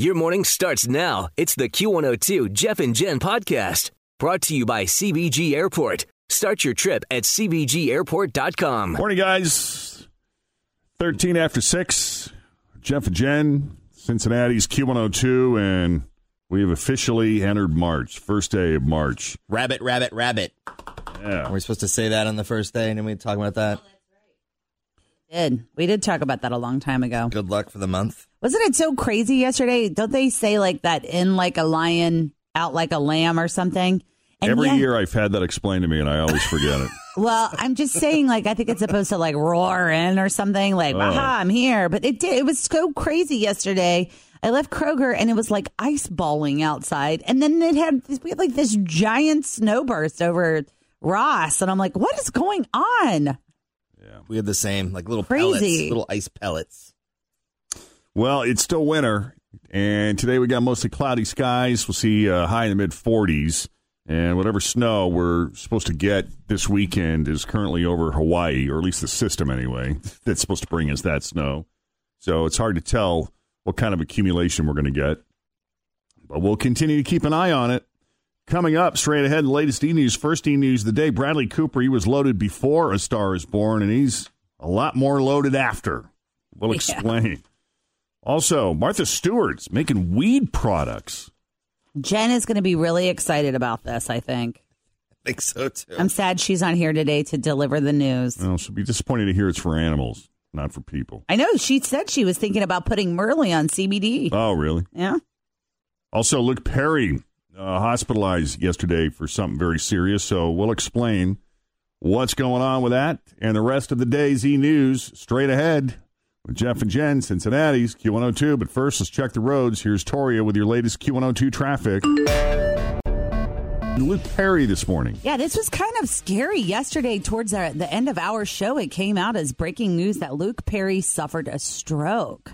Your morning starts now. It's the Q102 Jeff and Jen podcast brought to you by CVG Airport. Start your trip at CVGAirport.com. Morning, guys. 13 after 6. Jeff and Jen, Cincinnati's Q102, and we have officially entered March, first day of March. Rabbit, rabbit, rabbit. Yeah. Are we supposed to say that on the first day? And then we talk about that? Did. We did talk about that a long time ago. Good luck for the month. Wasn't it so crazy yesterday? Don't they say like that in like a lion, out like a lamb or something? And Every yet- year I've had that explained to me, and I always forget it. Well, I'm just saying, like, I think it's supposed to like roar in or something, like, Oh. aha, I'm here. But it did. It was so crazy yesterday. I left Kroger and it was like ice balling outside, and then it had we had like this giant snowburst over Ross, and I'm like, what is going on? We had the same, like little Crazy. pellets, little ice pellets. Well, it's still winter, and today we got mostly cloudy skies. We'll see uh, high in the mid 40s, and whatever snow we're supposed to get this weekend is currently over Hawaii, or at least the system anyway, that's supposed to bring us that snow. So it's hard to tell what kind of accumulation we're going to get, but we'll continue to keep an eye on it. Coming up straight ahead, the latest E News, first E News of the day. Bradley Cooper, he was loaded before A Star is Born, and he's a lot more loaded after. We'll Yeah. explain. Also, Martha Stewart's making weed products. Jen is going to be really excited about this. I think. I think so too. I'm sad she's not here today to deliver the news. Well, she'll be disappointed to hear it's for animals, not for people. I know she said she was thinking about putting Merle on CBD. Oh, really? Yeah. Also, Luke Perry uh, hospitalized yesterday for something very serious, so we'll explain what's going on with that and the rest of the day's E News straight ahead with Jeff and Jen, Cincinnati's Q102. But first, let's check the roads. Here's Toria with your latest Q102 traffic. Luke Perry this morning. Yeah, this was kind of scary yesterday. Towards the, the end of our show, it came out as breaking news that Luke Perry suffered a stroke.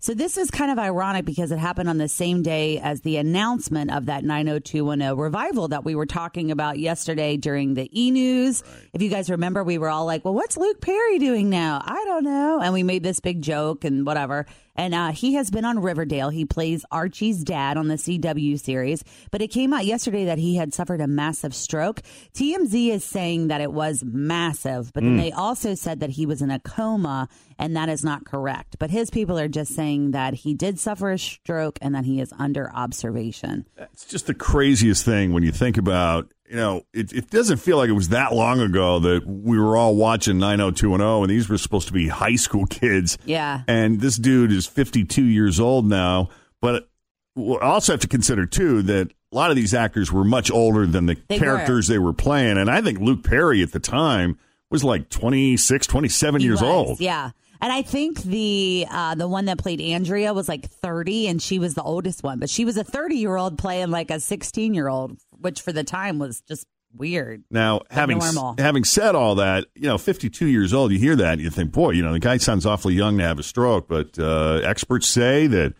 So this is kind of ironic because it happened on the same day as the announcement of that 90210 revival that we were talking about yesterday during the e news. If you guys remember, we were all like, "Well, what's Luke Perry doing now? I don't know." And we made this big joke and whatever. And uh, he has been on Riverdale. He plays Archie's dad on the CW series. But it came out yesterday that he had suffered a massive stroke. TMZ is saying that it was massive, but then they also said that he was in a coma, and that is not correct. But his people are just saying that he did suffer a stroke and that he is under observation. It's just the craziest thing when you think about, you know, it, it doesn't feel like it was that long ago that we were all watching 90210 and these were supposed to be high school kids. Yeah. And this dude is 52 years old now. But we'll also have to consider, too, that a lot of these actors were much older than the They characters they were playing. And I think Luke Perry at the time was like 26, 27 He years was, old. Yeah. And I think the uh, the one that played Andrea was like 30 and she was the oldest one, but she was a 30 year old playing like a 16 year old, which for the time was just weird. Now, having normal. having said all that, you know, 52 years old, you hear that and you think, boy, you know, the guy sounds awfully young to have a stroke. But uh, experts say that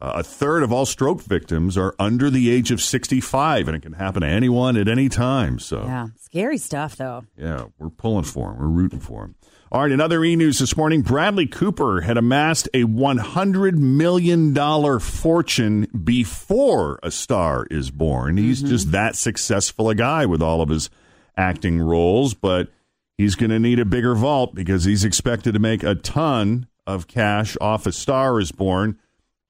uh, a third of all stroke victims are under the age of 65, and it can happen to anyone at any time. So, Yeah. Scary stuff though. yeah, we're pulling for him. We're rooting for him. All right, another e news this morning. Bradley Cooper had amassed a $100 million fortune before A Star is Born. He's mm-hmm. just that successful a guy with all of his acting roles, but he's going to need a bigger vault because he's expected to make a ton of cash off A Star is Born.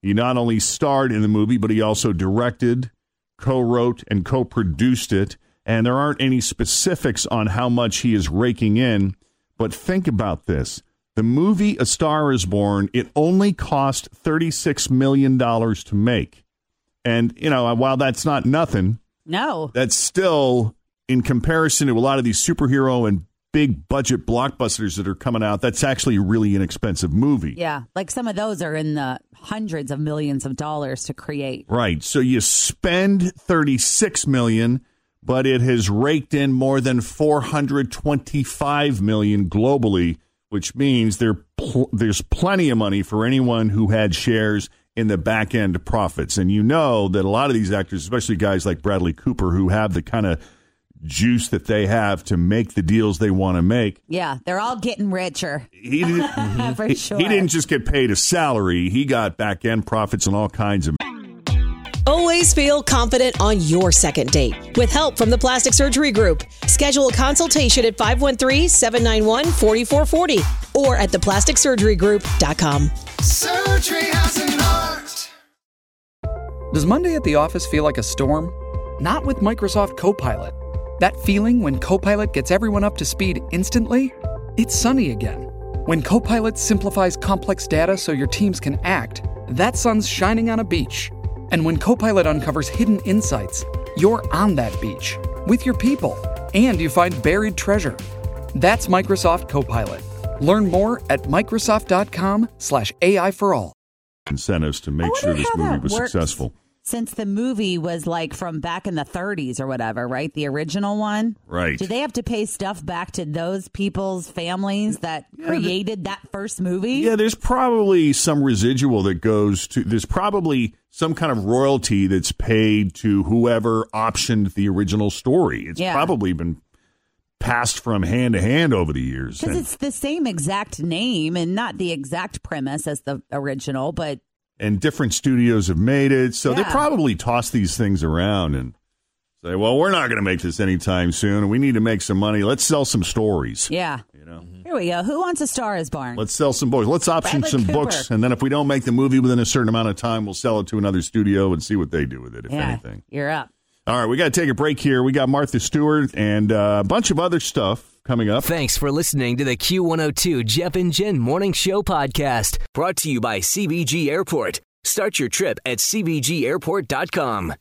He not only starred in the movie, but he also directed, co wrote, and co produced it. and there aren't any specifics on how much he is raking in. But think about this. The movie A Star is Born, it only cost $36 million to make. And, you know, while that's not nothing, No. that's still, in comparison to a lot of these superhero and big budget blockbusters that are coming out, that's actually a really inexpensive movie. Yeah. Like some of those are in the hundreds of millions of dollars to create. Right. So you spend 36 million, but it has raked in more than 425 million globally, which means there pl- there's plenty of money for anyone who had shares in the back end profits. And you know that a lot of these actors, especially guys like Bradley Cooper who have the kind of juice that they have to make the deals they want to make, Yeah. They're all getting richer. he didn't For he, he didn't just get paid a salary, he got back end profits and all kinds of Always feel confident on your second date. With help from the Plastic Surgery Group, schedule a consultation at 513-791-4440 or at theplasticsurgerygroup.com. Surgery has an art. Does Monday at the office feel like a storm? Not with Microsoft Copilot. That feeling when Copilot gets everyone up to speed instantly? It's sunny again. When Copilot simplifies complex data so your teams can act, that sun's shining on a beach. And when Copilot uncovers hidden insights, you're on that beach with your people and you find buried treasure. That's Microsoft Copilot. Learn more at Microsoft.com/slash AI for all. incentives to make sure this movie was works successful. Since the movie was like from back in the 30s or whatever, right? The original one. Right. Do they have to pay stuff back to those people's families that created that first movie? Yeah, there's probably some residual that goes to. There's probably some kind of royalty that's paid to whoever optioned the original story. It's Yeah. probably been passed from hand to hand over the years. Because it's the same exact name and not the exact premise as the original, but and different studios have made it. So they probably toss these things around and say, well, we're not going to make this anytime soon. and We need to make some money. Let's sell some stories. yeah. You know? Here we go. Who wants a star is born? Let's sell some books. Let's option Bradley some Cooper. books, and then if we don't make the movie within a certain amount of time, we'll sell it to another studio and see what they do with it, if yeah. anything. You're up. All right, we got to take a break here. We got Martha Stewart and uh, a bunch of other stuff coming up. Thanks for listening to the Q102 Jeff and Jen Morning Show podcast, brought to you by CVG Airport. Start your trip at CVGAirport.com.